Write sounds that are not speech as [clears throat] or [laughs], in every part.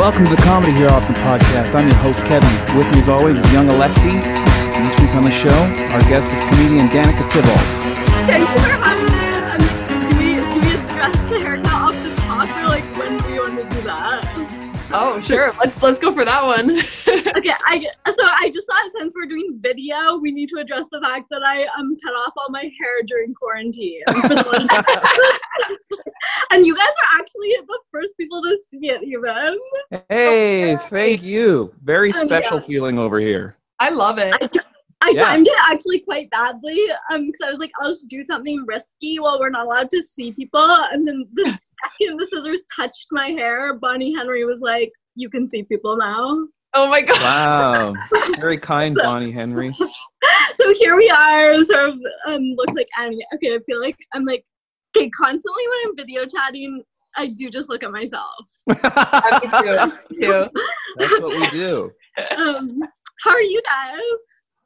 Welcome to the Comedy Here Often podcast. I'm your host, Kevin. With me, as always, is young Alexi. And this week on the show, our guest is comedian Danika Thibault. Thank you for having me. Do we do we address the haircut [laughs] off the top, or like when do you want to do that? Oh, sure. Let's let's go for that one. [laughs] okay, I so I just thought since we're doing video, we need to address the fact that I um cut off all my hair during quarantine. [laughs] and you guys are actually the first people to see it, even. Hey, thank you. Very Um, special yeah. feeling over here. I love it. I, t- I Yeah. timed it actually quite badly um because I was like I'll just do something risky while we're not allowed to see people and then the second [laughs] the scissors touched my hair Bonnie Henry was like you can see people now Oh my god. Wow. [laughs] Very kind, So- Bonnie Henry. [laughs] so here we are sort of um look like Annie okay I feel like I'm like okay constantly when I'm video chatting I do just look at myself Me too. Me too. That's what we do. um how are you guys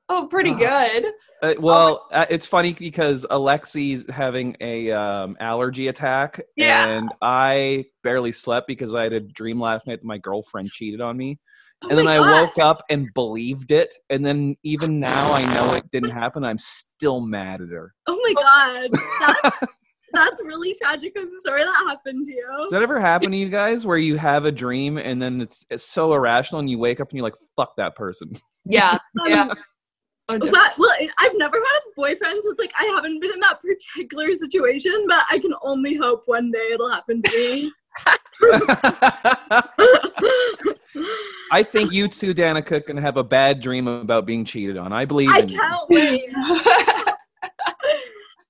Oh, pretty good. Uh, well, uh, it's funny because Alexi's having a um, allergy attack, Yeah. and I barely slept because I had a dream last night that my girlfriend cheated on me, Oh and then my I God. woke up and believed it, and then even now I know it didn't happen. I'm still mad at her. oh my god that's that's really tragic I'm sorry that happened to you Does that ever happen to you guys, where you have a dream and then it's, it's so irrational, and you wake up and you're like, "Fuck that person." Yeah. [laughs] Yeah. Oh, But, well, I've never had a boyfriend, so it's like I haven't been in that particular situation, but I can only hope one day it'll happen to me. [laughs] I think you two, Danika, can have a bad dream about being cheated on. I believe I in you. can't wait.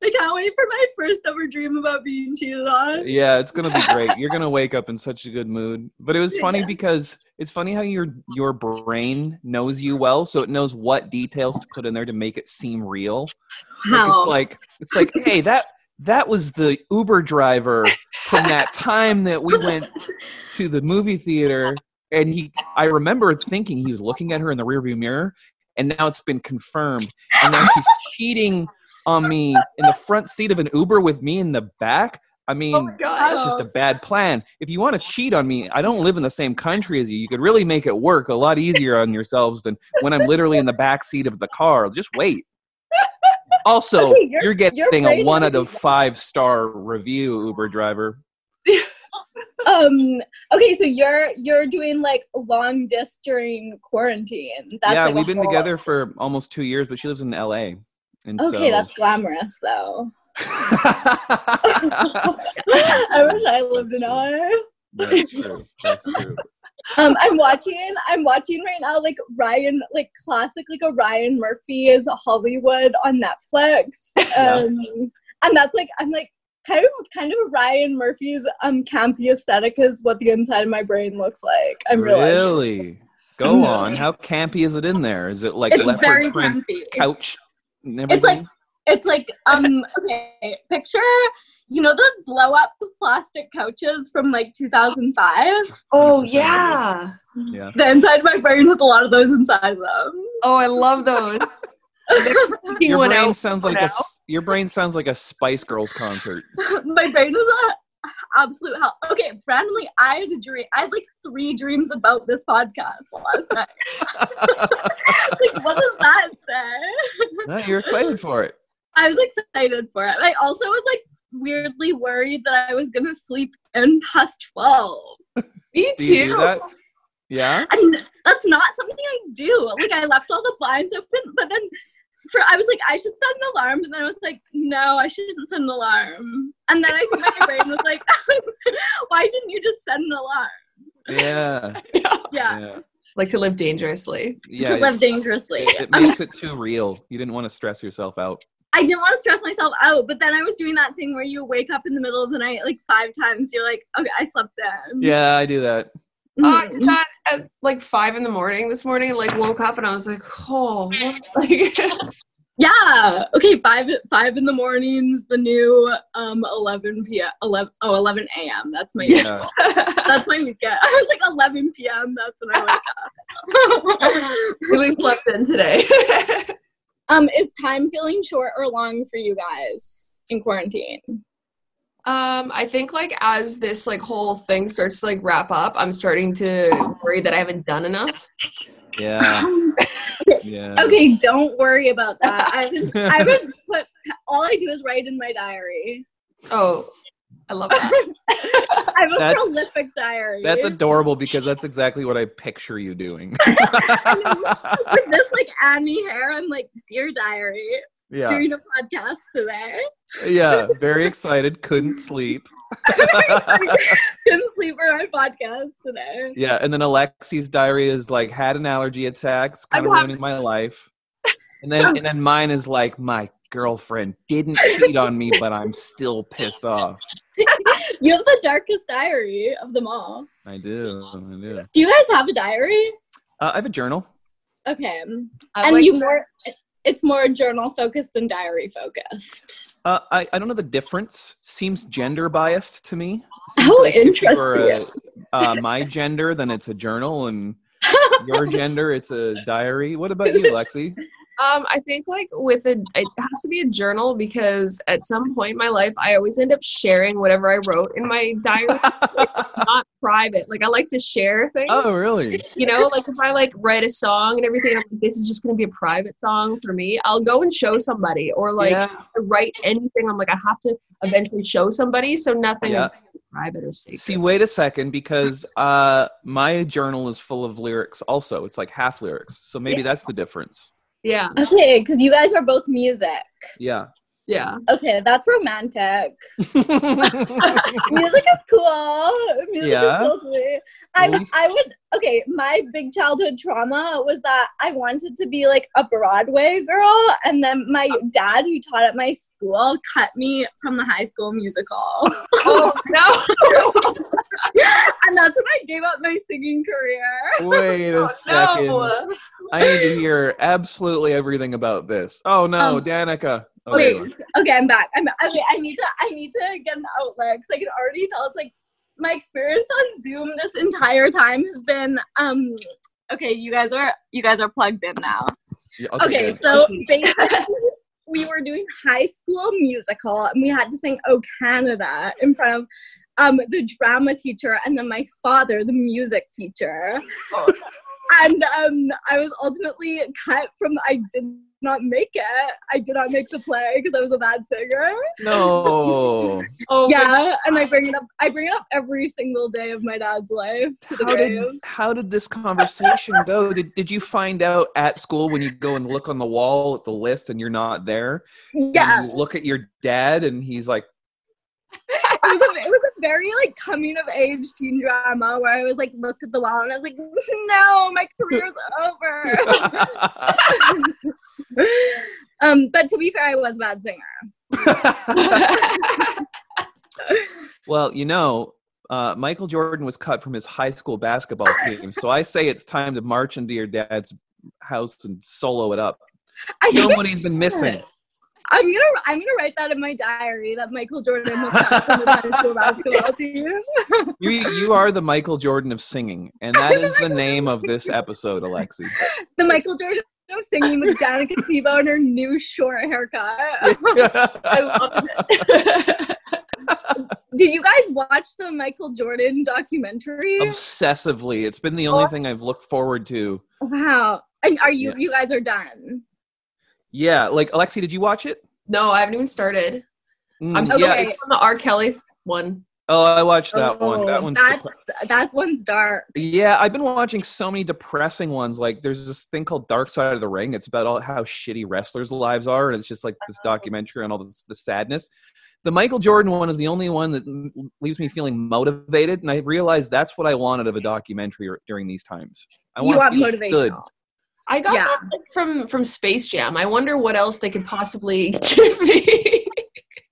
I can't wait for my first ever dream about being cheated on. Yeah, it's gonna be great. You're gonna wake up in such a good mood. But it was funny [laughs] Yeah. because it's funny how your your brain knows you well, so it knows what details to put in there to make it seem real. Like, it's like it's like, [laughs] hey, that that was the Uber driver from that time that we went to the movie theater, and he. I remember thinking he was looking at her in the rearview mirror, and now it's been confirmed. And now she's cheating on me in the front seat of an Uber with me in the back. I mean, oh god. that's just a bad plan. If you want to cheat on me, I don't live in the same country as you. You could really make it work a lot easier on yourselves than when I'm literally in the back seat of the car. Just wait. [laughs] Also, Okay, your- you're your getting a one out of five star review, Uber driver. [laughs] um. Okay, so you're you're doing like long distance during quarantine. That's yeah, like we've been together for almost two years, but she lives in LA. And Okay, so... that's glamorous though. I wish I lived in LA. that's true. That's true. Um, I'm watching. I'm watching right now, like Ryan, like classic, like a Ryan Murphy's Hollywood on Netflix. [laughs] Yeah. Um, and that's like I'm like kind of kind of Ryan Murphy's um campy aesthetic is what the inside of my brain looks like. I'm realizing really? Go Mhm. on. How campy is it in there? Is it like it's leopard print campy. couch? It's like-? It's like um okay, picture you know those blow up plastic couches from like 2005. Oh yeah. yeah. The inside of my brain has a lot of those inside of them. Oh, I love those. [laughs] Your brain out. sounds like a out. s- your brain sounds like a Spice Girls concert. [laughs] my brain is a absolute hell. Okay, randomly, I had a dream. I had like three dreams about this podcast last night. [laughs] like, what does that say? No, you're excited for it. I was excited for it. I also was like weirdly worried that I was gonna sleep in past twelve. Me too. Yeah. And that's not something I do. Like I left all the blinds open, but then for I was like, I should set an alarm, and then I was like, no, I shouldn't set an alarm. And then I think my brain was like, [laughs] why didn't you just set an alarm? [laughs] Yeah. Yeah. Yeah. Like to live dangerously. Yeah. to live dangerously. It Um, makes it [laughs] too real. You didn't want to stress yourself out. I didn't want to stress myself out, but then I was doing that thing where you wake up in the middle of the night like five times. You're like, okay, I slept in. Yeah, I do that. Uh, I did that at like five in the morning this morning. and, Like woke up and I was like, oh, [laughs] like, Yeah. Okay. Five five in the mornings. The new um 11 p.m. 11 oh 11 a.m. That's my Yeah. [laughs] that's my weekend. I was like 11 p.m. That's when I wake up. [laughs] really slept in today. Um, is time feeling short or long for you guys in quarantine? Um, I think like as this like whole thing starts to like wrap up, I'm starting to worry that I haven't done enough. Yeah. [laughs] Yeah. okay, don't worry about that. I haven't, I [laughs] haven't put. All I do is write in my diary. Oh, I love that. [laughs] I have a That's- prolific diary. That's adorable because that's exactly what I picture you doing. [laughs] With this like Annie hair, I'm like, dear diary, yeah. doing a podcast today. Yeah. [laughs] Very excited. Couldn't sleep. Couldn't sleep for my podcast today. Yeah. And then Alexi's diary is like had an allergy attack. It's kind of I'm having- ruining my life. And then and then mine is like my girlfriend didn't cheat on me, but I'm still pissed off. [laughs] You have the darkest diary of them all. I do. I do. Do you guys have a diary? Uh, I have a journal. Okay. I and like you more it's more journal focused than diary focused. Uh, I, I don't know the difference. Seems gender biased to me. [laughs] Seems Oh, if you were a- uh, my gender, then it's a journal, and [laughs] your gender, it's a diary. What about you, Lexi? Um, I think like with a, it has to be a journal because at some point in my life, I always end up sharing whatever I wrote in my diary, [laughs] not private. Like I like to share things, oh, really? you know, like if I like write a song and everything, I'm like, this is just going to be a private song for me. I'll go and show somebody or like yeah. Write anything. I'm like, I have to eventually show somebody. So nothing Yeah. is private or sacred. See, wait a second, because uh, my journal is full of lyrics. Also, it's like half lyrics, so maybe that's the difference. Yeah. [laughs] Okay, because you guys are both music. Yeah. Yeah. Okay, that's romantic. [laughs] [laughs] Music is cool. Music Yeah. is lovely. I, We- I would okay. My big childhood trauma was that I wanted to be like a Broadway girl, and then my oh. dad, who taught at my school, cut me from the high school musical, [laughs] Oh no. and that's when I gave up my singing career. wait a oh, second. no. I need to hear absolutely everything about this. Oh no, Oh. Danika. You Wait, okay, I'm back. I'm back. okay. I need to. I need to get an outlet because I can already tell it's like my experience on Zoom this entire time has been. Um. Okay, you guys are you guys are plugged in now. Yeah, Okay, so basically, we were doing high school musical, and we had to sing "Oh Canada" in front of um the drama teacher and then my father, the music teacher. Oh. And um, I was ultimately cut from. I did not make it. I did not make the play because I was a bad singer. no. [laughs] Oh Yeah, and I bring it up. I bring it up every single day of my dad's life to the How grave. did how did this conversation go? Did did you find out at school when you go and look on the wall at the list and you're not there? And yeah, you look at your dad and he's like, it was a it was a very like coming of age teen drama where I was like looked at the wall and I was like, [laughs] no, my career's over. [laughs] um, but to be fair, I was a bad singer. [laughs] well, you know, uh, Michael Jordan was cut from his high school basketball team, so I say it's time to march into your dad's house and solo it up. I Show what he's been should. missing. I'm gonna I'm gonna write that in my diary that Michael Jordan was cut from the high school basketball [laughs] team. You you are the Michael Jordan of singing, and that [laughs] is the name of this episode, Alexi. The Michael Jordan of singing with Danika [laughs] Thibault and her new short haircut. I love it. Did you guys watch the Michael Jordan documentary? Obsessively, it's been the only oh. thing I've looked forward to. Wow. And are you Yeah. you guys are done? Yeah, like Alexi, did you watch it? no, I haven't even started. Mm, I'm still yeah, Okay. it's, on the R. Kelly one. oh, I watched that one. That Oh, one's that's depre- that one's dark. yeah. I've been watching so many depressing ones. Like there's this thing called Dark Side of the Ring. It's about all how shitty wrestlers' lives are, and it's just like this documentary on all this, the sadness. The Michael Jordan one is the only one that leaves me feeling motivated, and I realized that's what I wanted of a documentary during these times. I you want to feel motivational. good. I got Yeah. that like, from from Space Jam. I wonder what else they could possibly [laughs] give me.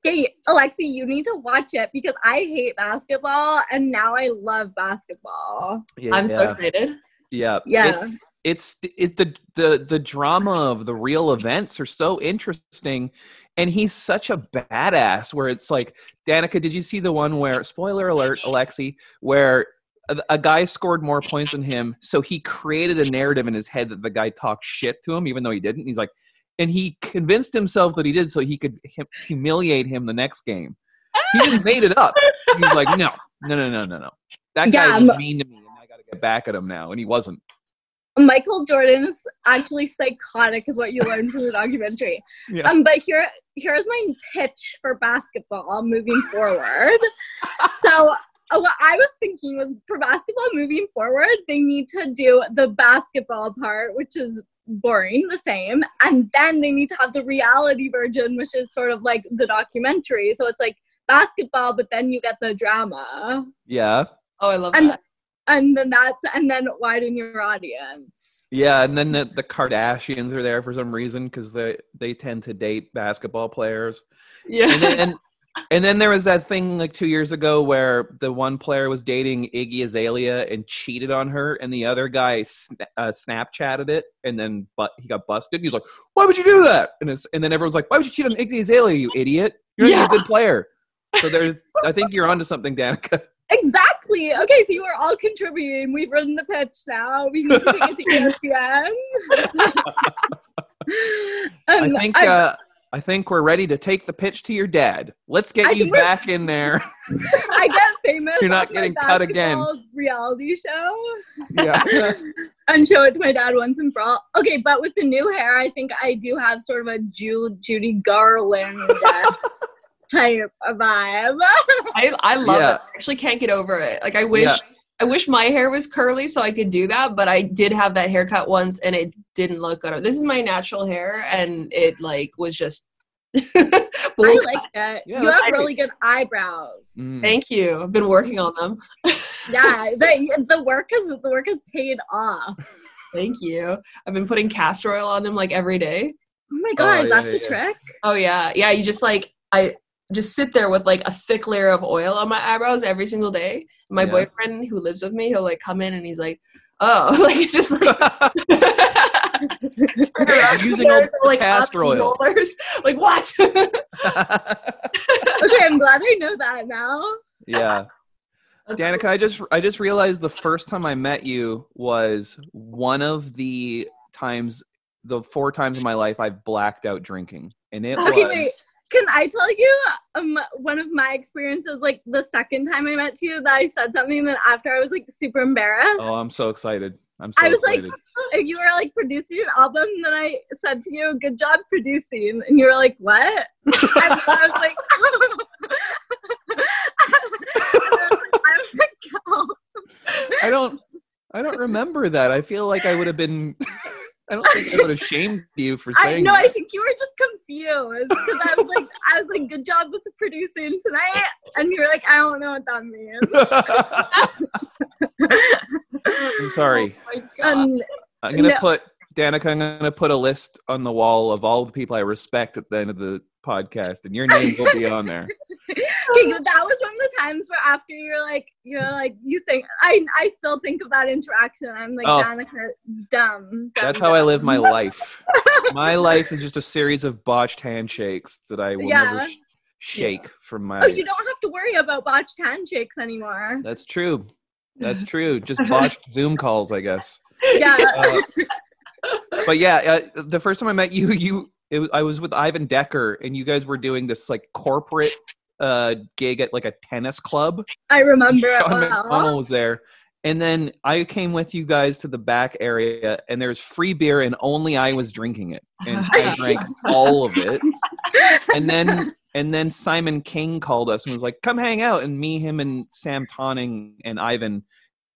Hey, Alexi, you need to watch it because I hate basketball and now I love basketball. Yeah, I'm so excited. Yeah, Yeah. It's it's it, the the the drama of the real events are so interesting, and he's such a badass. Where it's like, Danika, did you see the one where spoiler alert, Alexi, where a, guy scored more points than him, so he created a narrative in his head that the guy talked shit to him, even though he didn't. He's like, and he convinced himself that he did, so he could hum- humiliate him the next game. he just [laughs] made it up. He was like, no, no, no, no, no, no. That Yeah, guy was mean to me, and I got to get back at him now. And he wasn't. Michael Jordan is actually psychotic, is what you learned from the documentary. Yeah. Um, but here, here's my pitch for basketball moving forward. [laughs] so, Oh, what I was thinking was for basketball moving forward, they need to do the basketball part, which is boring, the same, and then they need to have the reality version, which is sort of like the documentary. So it's like basketball, but then you get the drama, Yeah. Oh, I love and that. and then that's and then widen your audience. Yeah, and then the, the Kardashians are there for some reason because they they tend to date basketball players. Yeah. And then and then there was that thing like two years ago where the one player was dating Iggy Azalea and cheated on her, and the other guy sna- uh, Snapchatted it, and then but he got busted. He's like, "Why would you do that?" And it's, and then everyone's like, "Why would you cheat on Iggy Azalea, you idiot? You're not even a good player." So there's, I think you're onto something, Danika. [laughs] Exactly. Okay, so you are all contributing. We've run the pitch now. We need to take it to ESPN. I um, think I, uh, I think we're ready to take the pitch to your dad. Let's get I you back in [laughs] there. I get famous. You're not getting cut again. Reality show. yeah. [laughs] and show it to my dad once and for all. Okay, but with the new hair, I think I do have sort of a Ju- Judy Garland [laughs] type of vibe. I, I love Yeah. it. I actually can't get over it. Like I wish Yeah. I wish my hair was curly so I could do that, but I did have that haircut once and it didn't look good. This is my natural hair and it like was just [laughs] I like it. Yeah, you have great. really good eyebrows. Mm. Thank you. I've been working on them. [laughs] Yeah, the, the work is the work is paid off. Thank you. I've been putting castor oil on them like every day. Oh my god, Oh, is yeah, that yeah, the yeah. trick? Oh yeah. Yeah, you just like I just sit there with like a thick layer of oil on my eyebrows every single day. My Yeah. boyfriend who lives with me, he'll like come in and he's like, "Oh, [laughs] like it's just like I'm using old like castor oil. rollers. Like what? [laughs] Okay, I'm glad I know that now. yeah. [laughs] Danika, I just I just realized the first time I met you was one of the times the four times in my life I've blacked out drinking. And it Okay, was wait. Can I tell you um one of my experiences like the second time I met you that I said something that after I was like super embarrassed. Oh, I'm so excited. I'm so I was like, excited. if you were like producing an album, and then I said to you, "Good job producing," and you were like, "What?" I was like, I was like, [laughs] oh. I don't I don't remember that. I feel like I would have been [laughs] I don't think I would have shamed you for I saying know. I think you were just confused because I was like, I was like, "Good job with the producing tonight," and you were like, "I don't know what that means." [laughs] I'm [laughs] sorry. Oh my God. um, I'm gonna No. put Danika. I'm gonna put a list on the wall of all the people I respect at the end of the podcast, and your name will be on there. [laughs] okay, that was one of the times where after you're like, you're like, you think I, I still think of that interaction. I'm like, Oh. Danika, dumb. That's dumb, how I live my life. My life is just a series of botched handshakes that I will never sh- shake from my. Oh, you don't have to worry about botched handshakes anymore. That's true. That's true. Just [laughs] botched Zoom calls, I guess. Yeah. Uh, but yeah, uh, the first time I met you, you it was, I was with Ivan Decker, and you guys were doing this like corporate uh, gig at like a tennis club. I remember [laughs] Sean. McConnell was there. And then I came with you guys to the back area, and there's free beer, and only I was drinking it, and [laughs] I drank all of it. And then, and then Simon King called us and was like, "Come hang out." And me, him, and Sam Tonning and Ivan,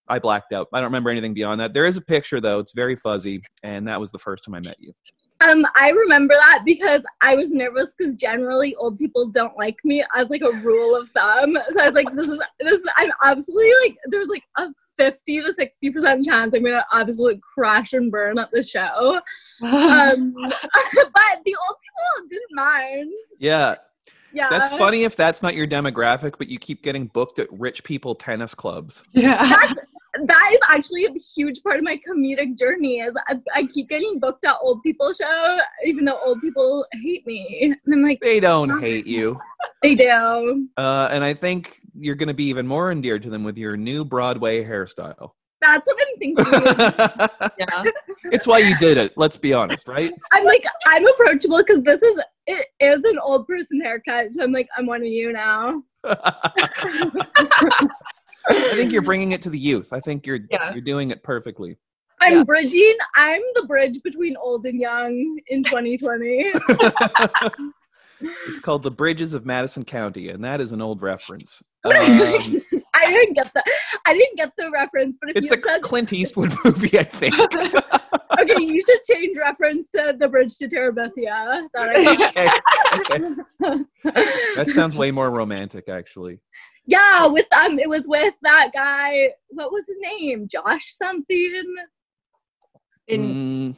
I blacked out. I don't remember anything beyond that. There is a picture though; it's very fuzzy, and that was the first time I met you. Um, I remember that because I was nervous because generally old people don't like me as like a rule of thumb. So I was like, this is this is I'm absolutely like there's like a fifty to sixty percent chance I'm gonna absolutely crash and burn at the show. Um, [laughs] [laughs] but the old people didn't mind. Yeah, Yeah, that's funny if that's not your demographic, but you keep getting booked at rich people tennis clubs. yeah. That's, that is actually a huge part of my comedic journey. Is I, I keep getting booked at old people show, even though old people hate me, and I'm like, They don't hate you. [laughs] they do. Uh, and I think you're going to be even more endeared to them with your new Broadway hairstyle. That's what I'm thinking. [laughs] yeah. it's why you did it. Let's be honest, right? I'm like, I'm approachable because this is it is an old person haircut, so I'm like, I'm one of you now. [laughs] I think you're [laughs] bringing it to the youth. I think you're Yeah. you're doing it perfectly. I'm Yeah. bridging. I'm the bridge between old and young in 2020. [laughs] It's called The Bridges of Madison County, and that is an old reference. [laughs] Um, I didn't get the I didn't get the reference, but if it's you a said Clint Eastwood movie, I think. okay, you should change reference to the bridge to Terabithia. That I okay, okay. That sounds way more romantic, actually. Yeah, with um, it was with that guy. What was his name? Josh something In Mm,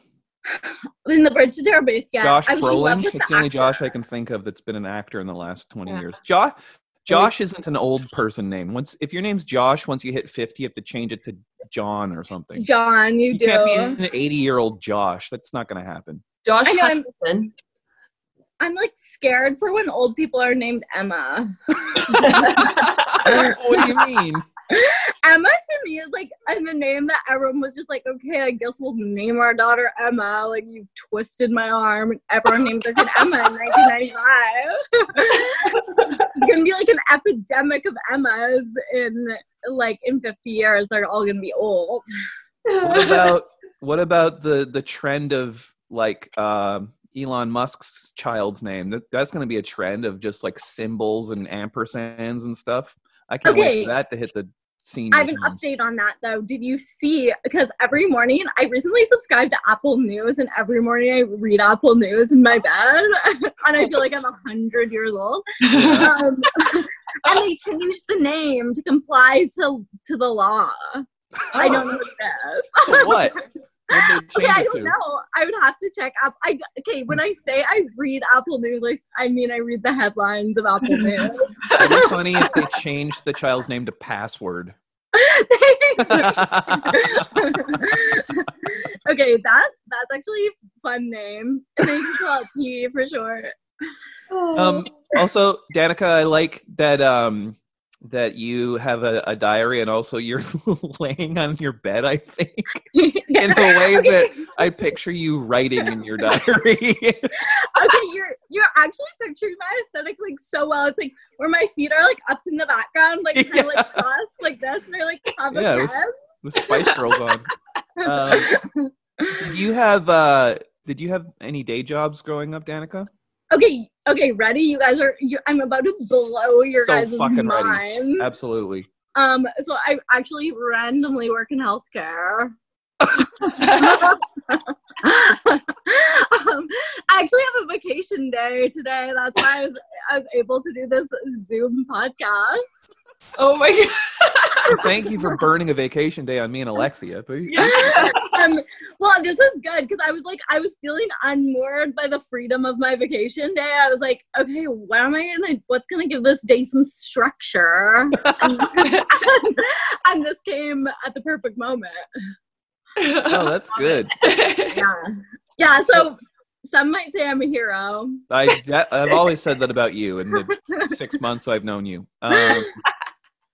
in the bridge to Terabithia. Josh I was in love Brolin. It's the only Josh. I can think of that's been an actor in the last 20 Yeah. years. Josh. Josh isn't an old person name. Once if your name's Josh, once you hit 50, you have to change it to John or something. John, you, You do. can't be an 80 year old Josh. That's not going to happen. Josh I know, Hutcherson. I'm like scared for when old people are named Emma. [laughs] what do you mean? Emma to me is like and the name that everyone was just like, okay, I guess we'll name our daughter Emma. Like you twisted my arm and everyone named their kid [laughs] Emma in 1995. [laughs] it's gonna be like an epidemic of Emmas in like in 50 years. They're all gonna be old. What about what about the the trend of like um, Elon Musk's child's name? That that's going to be a trend of just like symbols and ampersands and stuff. I can't wait for that to hit the scene. I have an update on that though. Did you see? Because every morning I recently subscribed to Apple News, and every morning I read Apple News in my bed, [laughs] and I feel like I'm a hundred years old. [laughs] Um, [laughs] and they changed the name to comply to to the law. I don't know what it is. what. What'd they [laughs] okay, I don't to? know. I would have to check up. I d- okay. When I say I read Apple News, I, I mean I read the headlines of Apple [laughs] News. It'd be funny if they [laughs] changed the child's name to Password. okay, that that's actually a fun name. And then you can call it P for sure. um, also, Danika, I like that um, that you have a, a diary and also you're [laughs] laying on your bed. I think [laughs] [laughs] in a way that I picture you writing in your diary. okay, you're you're actually picturing my aesthetic like so well. It's like where my feet are like up in the background, like kind of Yeah. like crossed like this, and I like a Yeah, it was- with Spice Girls on. Um, did you have uh, did you have any day jobs growing up, Danika? Okay, okay, ready? You guys are. You, I'm about to blow your So guys' fucking ready. Absolutely. Um, so I actually randomly work in healthcare. Um, I actually have a vacation day today. That's why I was I was able to do this Zoom podcast. oh my god. [laughs] Thank you for burning a vacation day on me and Alexia. But um, well, this is good because I was like, I was feeling unmoored by the freedom of my vacation day. I was like, okay, what am I gonna? What's gonna give this day some structure? and, [laughs] and this came at the perfect moment. [laughs] oh, that's good. [laughs] Yeah, yeah. So some might say I'm a hero. I de- I've always said that about you in the [laughs] six months I've known you. Um,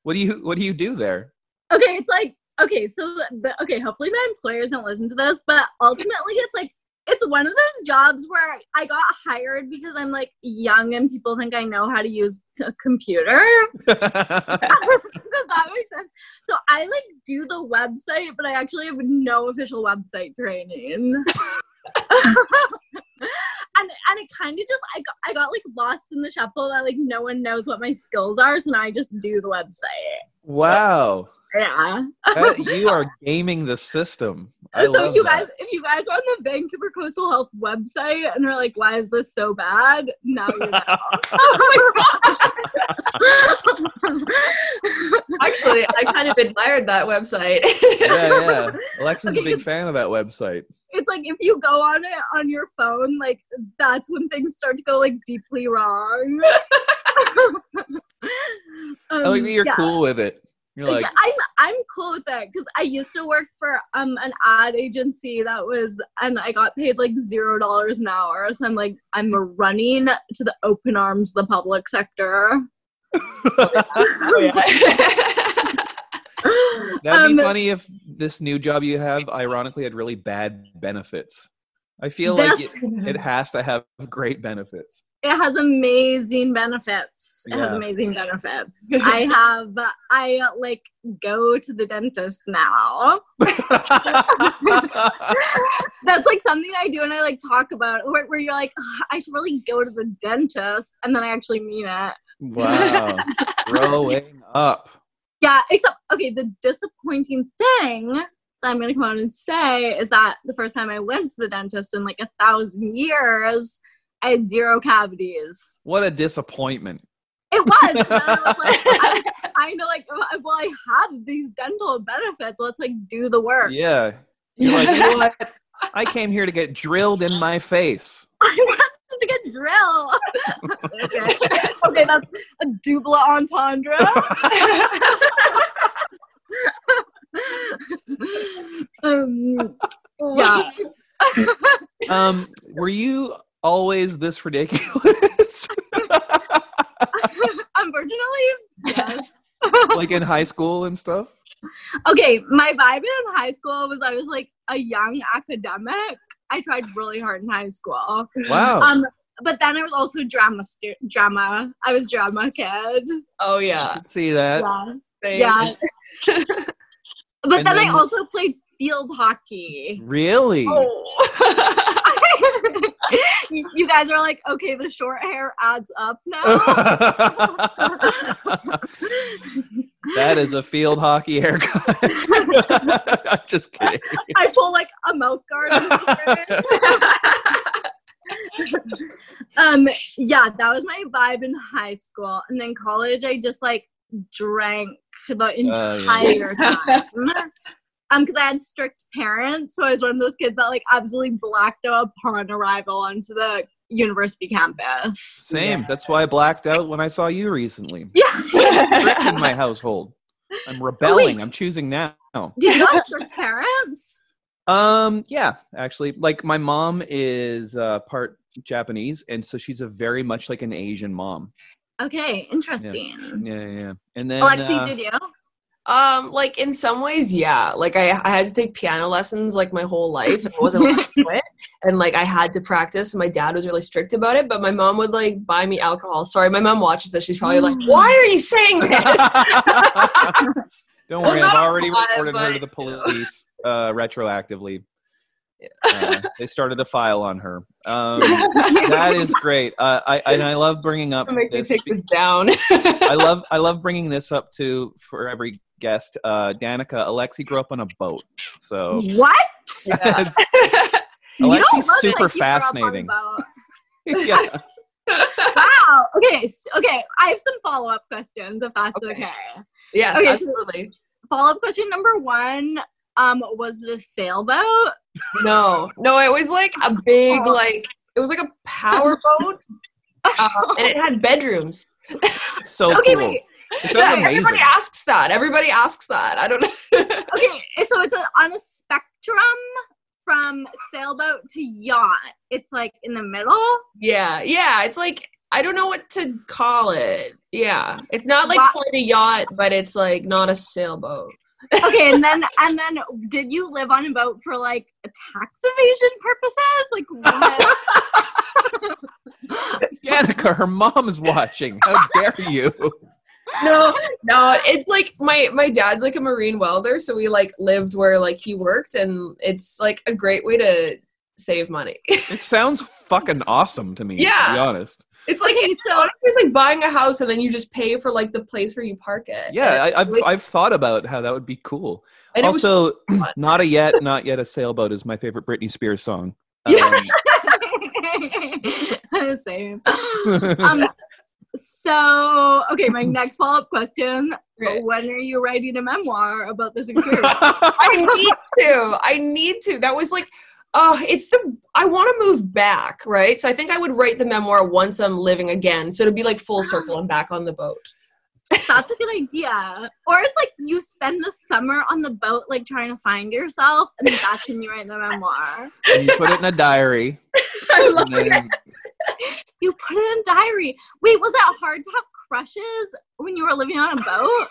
what do you what do you do there? okay, it's like okay, so the, okay, hopefully my employers don't listen to this, but ultimately it's like it's one of those jobs where I got hired because I'm like young and people think I know how to use a computer. [laughs] That make sense? So I like do the website, but I actually have no official website training. [laughs] and and it kind of just I got I got like lost in the shuffle that like no one knows what my skills are, so now I just do the website. wow, Yeah. that, [laughs] you are gaming the system. I so love you that. guys, if you guys are on the Vancouver Coastal Health website and are like, "Why is this so bad?" Now you know. Actually, I kind of admired that website. yeah, yeah. Alexa's a big fan of that website. it's like if you go on it on your phone, like that's when things start to go like deeply wrong. [laughs] I like Um, that you're yeah. cool with it. You're like, yeah, I'm I'm cool with it because I used to work for um an ad agency that was and I got paid like zero dollars an hour. So I'm like I'm running to the open arms of the public sector. [laughs] oh, yeah. [laughs] That'd Um, be funny if this new job you have, ironically, had really bad benefits. I feel like it, it has to have great benefits. It has amazing benefits. It has amazing benefits. [laughs] I have I like go to the dentist now. [laughs] That's like something I do and I like talk about where, where you're like, I should really go to the dentist and then I actually mean it. wow. [laughs] Growing up. Yeah, except okay, the disappointing thing that I'm gonna come out and say is that the first time I went to the dentist in like a thousand years, I had zero cavities. What a disappointment. It was. was like, I, [laughs] [laughs] I know, like, well, I have these dental benefits. Let's like do the work. Yeah. Like, you know what? I came here to get drilled in my face. [laughs] I wanted to get drilled. okay. okay, that's a double entendre. um, yeah. Um, were you always this ridiculous? [laughs] Unfortunately, yes. [laughs] like in high school and stuff? Okay, my vibe in high school was I was like a young academic. I tried really hard in high school. Wow. Um, but then I was also drama stu- drama. I was drama kid. oh yeah. could see that. Yeah. Yeah. [laughs] but And then, I also played field hockey. Really? Oh. You you guys are like, okay, the short hair adds up now. [laughs] that is a field hockey haircut. [laughs] I'm just kidding. I pull like a mouth guard. um, yeah, that was my vibe in high school, and then college, I just like drank the yeah. entire time. Um, because I had strict parents, so I was one of those kids that like absolutely blacked out upon arrival onto the university campus. Same. Yeah. That's why I blacked out when I saw you recently. [laughs] Yeah. Strict in my household. I'm rebelling. I'm choosing now. Did you have [laughs] strict parents? Um, yeah, actually, like my mom is uh, part Japanese, and so she's a very much like an Asian mom. Okay, interesting. Yeah, yeah. yeah. And then Alexi, uh, did you? Um, like in some ways, yeah. Like I, I had to take piano lessons like my whole life, and I wasn't allowed to quit. And like I had to practice. And my dad was really strict about it, but my mom would like buy me alcohol. Sorry, my mom watches this. She's probably like. "Why are you saying [laughs] that?" [laughs] Don't worry, I've already reported her to the police uh, retroactively. Uh, they started a file on her. Um, [laughs] that is great. Uh, I and I love bringing up Make me take this down. I love I love bringing this up to for every guest. Uh, Danika, Alexi grew up on a boat, so What? [laughs] Yeah. [laughs] You Alexi's don't like super you grew up on fascinating. a [laughs] yeah. Wow. Okay. Okay. I have some follow up questions, if that's okay. Okay. yes, Okay, so- absolutely. Follow up question number one. Um, was it a sailboat? No, no, it was like a big Oh. like it was like a power boat, um, and it had bedrooms. So okay, cool. wait. It Yeah, amazing. everybody asks that. Everybody asks that. I don't know. [laughs] Okay, so it's a, on a spectrum from sailboat to yacht. It's like in the middle. yeah, yeah. It's like I don't know what to call it. Yeah, it's not like Wa- quite a yacht, but it's like not a sailboat. Okay, and then [laughs] and then did you live on a boat for like tax evasion purposes? Like what? [laughs] Danika, her mom is watching. How dare you? No, no. It's like my my dad's like a marine welder, so we like lived where like he worked, and it's like a great way to save money. It sounds fucking awesome to me. To Yeah. be honest. It's like it's, so- it's like buying a house and then you just pay for like the place where you park it. Yeah, I, I've like, I've thought about how that would be cool. and also, fun. [clears throat] not a yet, not yet a sailboat is my favorite Britney Spears song. Yeah. Um, [laughs] Same. [laughs] Um, so okay, my [laughs] next follow up question: Right. When are you writing a memoir about this [laughs] experience? I need to. I need to. That was like, oh, it's the. I want to move back, right? So I think I would write the memoir once I'm living again. So to be like full circle and back on the boat. [laughs] That's a good idea. Or it's like you spend the summer on the boat, like trying to find yourself, and that's when you write the memoir. and you put it in a diary. I love and then- [laughs] You put it in diary. Wait, was it hard to have crushes when you were living on a boat?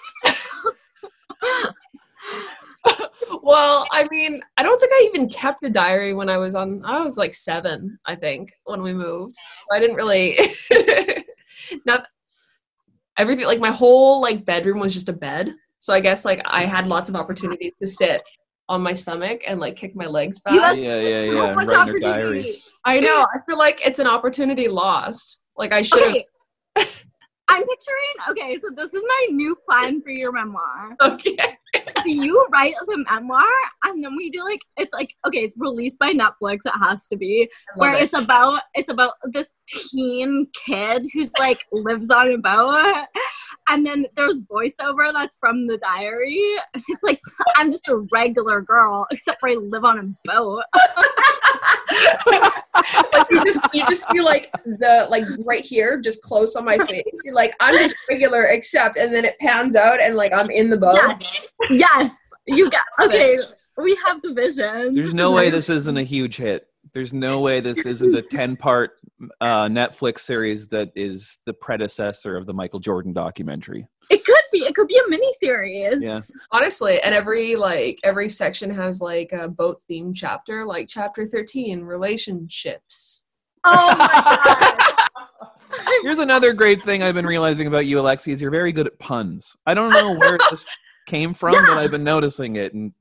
[laughs] well, I mean, I don't think I even kept a diary when I was on. I was like seven, I think, when we moved. So I didn't really. [laughs] not everything. Like my whole like bedroom was just a bed. So I guess like I had lots of opportunities to sit on my stomach and like kick my legs back. You had Yeah, yeah, so yeah, much write your opportunity. I know. I feel like it's an opportunity lost. Like I should have. Okay. [laughs] I'm picturing, okay, so this is my new plan for your memoir. [laughs] Okay. So you write the memoir and then we do like it's like okay, it's released by Netflix, it has to be. I Where it. it's about it's about this teen kid who's like lives on a boat and then there's voiceover that's from the diary. [laughs] It's like I'm just a regular girl, except for I live on a boat. [laughs] like you just you just feel like the like right here, just close on my face. You're like, I'm just regular, except, and then it pans out, and like I'm in the boat. Yes. Yes. You got okay. We have the vision. There's no way this isn't a huge hit. There's no way this isn't a 10 part uh, Netflix series that is the predecessor of the Michael Jordan documentary. It could be. It could be a mini series. Yeah. Honestly, and every like every section has like a boat themed chapter, like chapter thirteen, relationships. Oh my [laughs] god. Here's another great thing I've been realizing about you, Alexi, is you're very good at puns. I don't know where [laughs] this came from, but I've been noticing it, and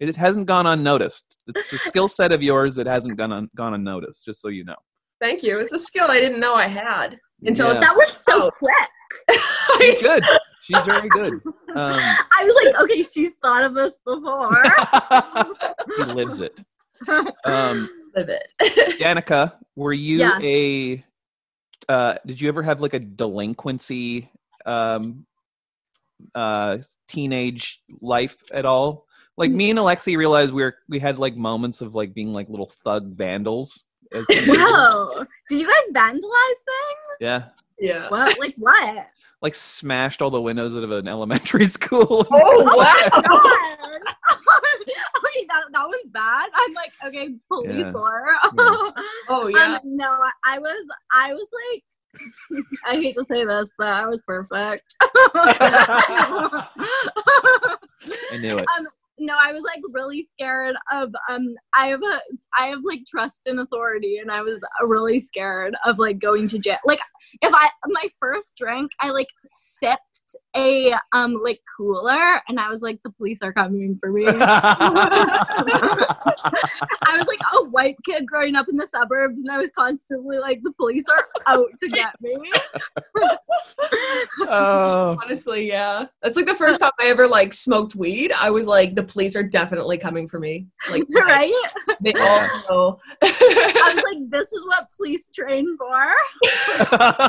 it hasn't gone unnoticed. It's a skill set of yours that hasn't gone un- gone unnoticed. Just so you know. Thank you. It's a skill I didn't know I had until Yeah. it's That was so Oh. quick. She's [laughs] good. She's very good. Um, [laughs] I was like, okay, she's thought of this before. [laughs] he lives it. Um, live it. Danika, were you Yes. a? Uh, did you ever have like a delinquency, um, uh, teenage life at all? Like me and Alexi realized we were we had like moments of like being like little thug vandals. As. Whoa. Did you guys vandalize things? Yeah, yeah. What? Like what? like smashed all the windows out of an elementary [laughs] school. Oh [laughs] Oh wow. my god. [laughs] okay, that, that one's bad. I'm like, okay, police Yeah. lore. Oh yeah. Um, no, I- I was, I was like, I hate to say this, but I was perfect. I knew it. No, I was like really scared of um I have a I have like trust in authority and I was really scared of like going to jail. Like if I my first drink, I like sipped a um like cooler and I was like the police are coming for me. [laughs] I was like a white kid growing up in the suburbs and I was constantly like the police are out to get me. [laughs] oh, Honestly, yeah. That's like the first time I ever like smoked weed. I was like, the police are definitely coming for me. Like, [laughs] right? they all know. I was like, this is what police train for. [laughs]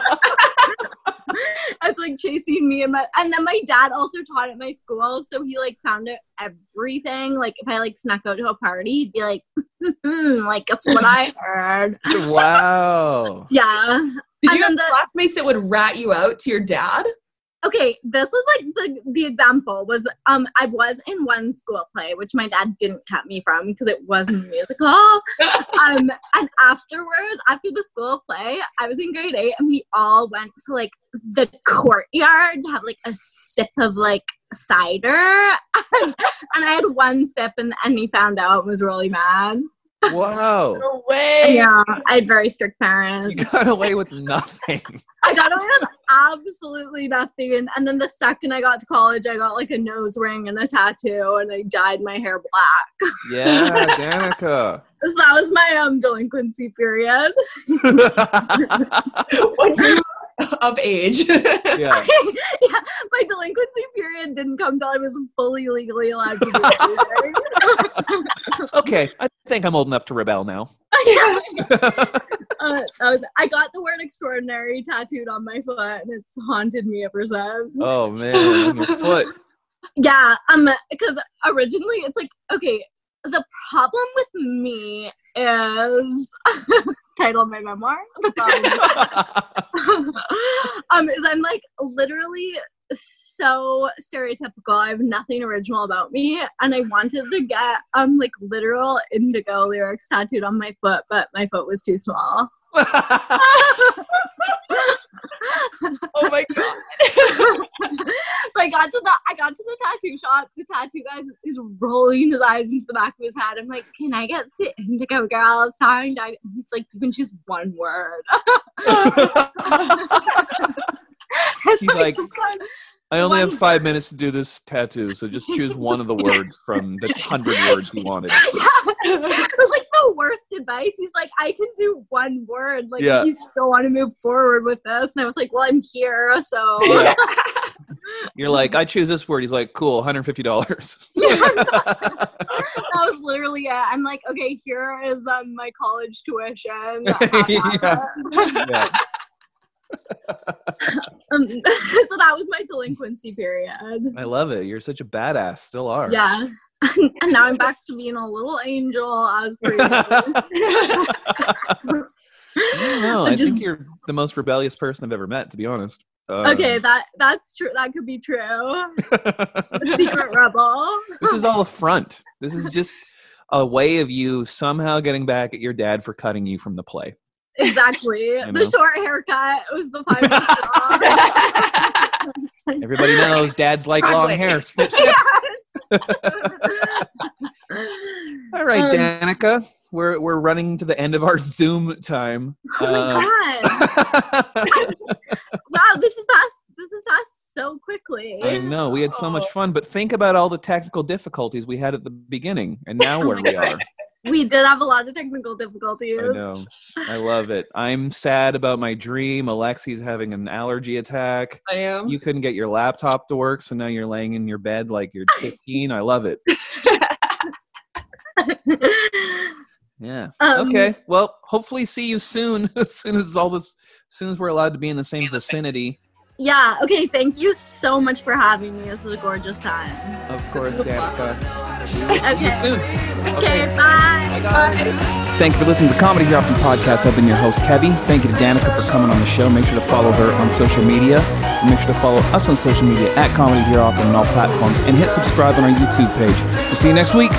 It's like chasing me and my and then my dad also taught at my school, so he like found out everything. Like if I like snuck out to a party, he'd be like, [laughs] like that's what I heard. wow. [laughs] Yeah. Did And you have the- classmates that would rat you out to your dad? Okay, this was like the the example was um I was in one school play which my dad didn't cut me from because it wasn't musical. [laughs] um and afterwards, after the school play, I was in grade eight and we all went to like the courtyard to have like a sip of like cider. [laughs] and, and I had one sip and, and he found out and was really mad. Wow. No way. Yeah, I had very strict parents. You got away with nothing. [laughs] I got away with absolutely nothing. And then the second I got to college, I got like a nose ring and a tattoo, and I dyed my hair black. [laughs] Yeah, Danika. So that was my um delinquency period. [laughs] Once you of age. [laughs] yeah. yeah, my delinquency period didn't come till I was fully legally allowed to do anything. [laughs] Okay, I think I'm old enough to rebel now. [laughs] uh, that was, I got the word extraordinary tattooed on my foot, and it's haunted me ever since. oh man, on your foot. Yeah, um, because originally it's like okay. The problem with me is title of my memoir. The [laughs] problem, [laughs] um, is I'm like literally so stereotypical. I have nothing original about me, and I wanted to get um like literal indigo lyrics tattooed on my foot, but my foot was too small. [laughs] [laughs] Oh my god. [laughs] so I got to the I got to the tattoo shop. The tattoo guy is- is rolling his eyes into the back of his head. I'm like, "Can I get the indigo girl signed?" He's like, "You can choose one word." He's like, of- I only have five minutes to do this tattoo, so just choose one of the words from the [laughs] hundred words you wanted. [laughs] yeah. it was like the worst advice. He's like, I can do one word. Like, Yeah. you still want to move forward with this. And I was like, well, I'm here. So Yeah. [laughs] You're like, I choose this word. He's like, cool, hundred fifty dollars. that was literally it. I'm like, okay, here is um, my college tuition. Yeah. yeah. Um, [laughs] so that was my delinquency period. I love it. You're such a badass. Still are. Yeah. [laughs] and now I'm back to being a little angel as [laughs] usual. I Just- think you're the most rebellious person I've ever met, to be honest. Um, Okay, that that's true. That could be true. Secret rebel. this is all a front. This is just a way of you somehow getting back at your dad for cutting you from the play. Exactly. [laughs] The short haircut was the final. [laughs] Everybody knows dads like long hair. Snip, snip. All right, [laughs] Um, Danika. We're we're running to the end of our Zoom time. Oh my god! Wow, this is fast. This is fast so quickly. I know we had so much fun, but think about all the technical difficulties we had at the beginning, and now Oh where we are. We did have a lot of technical difficulties. I know. I love it. I'm sad about my dream. Alexi's having an allergy attack. I am. You couldn't get your laptop to work, so now you're laying in your bed like you're [laughs] 15. I love it. [laughs] Yeah. Um, okay. Well, hopefully see you soon. [laughs] As soon as all this, as soon as we're allowed to be in the same vicinity. Yeah. Okay. Thank you so much for having me. This was a gorgeous time. Of course, Danika. fun. See you Okay. soon. Okay. Bye. Thank you for listening to the Comedy Here Often podcast. I've been your host, Kevvy. Thank you to Danika for coming on the show. Make sure to follow her on social media. And make sure to follow us on social media at Comedy Here Often on all platforms. And hit subscribe on our YouTube page. We'll see you next week.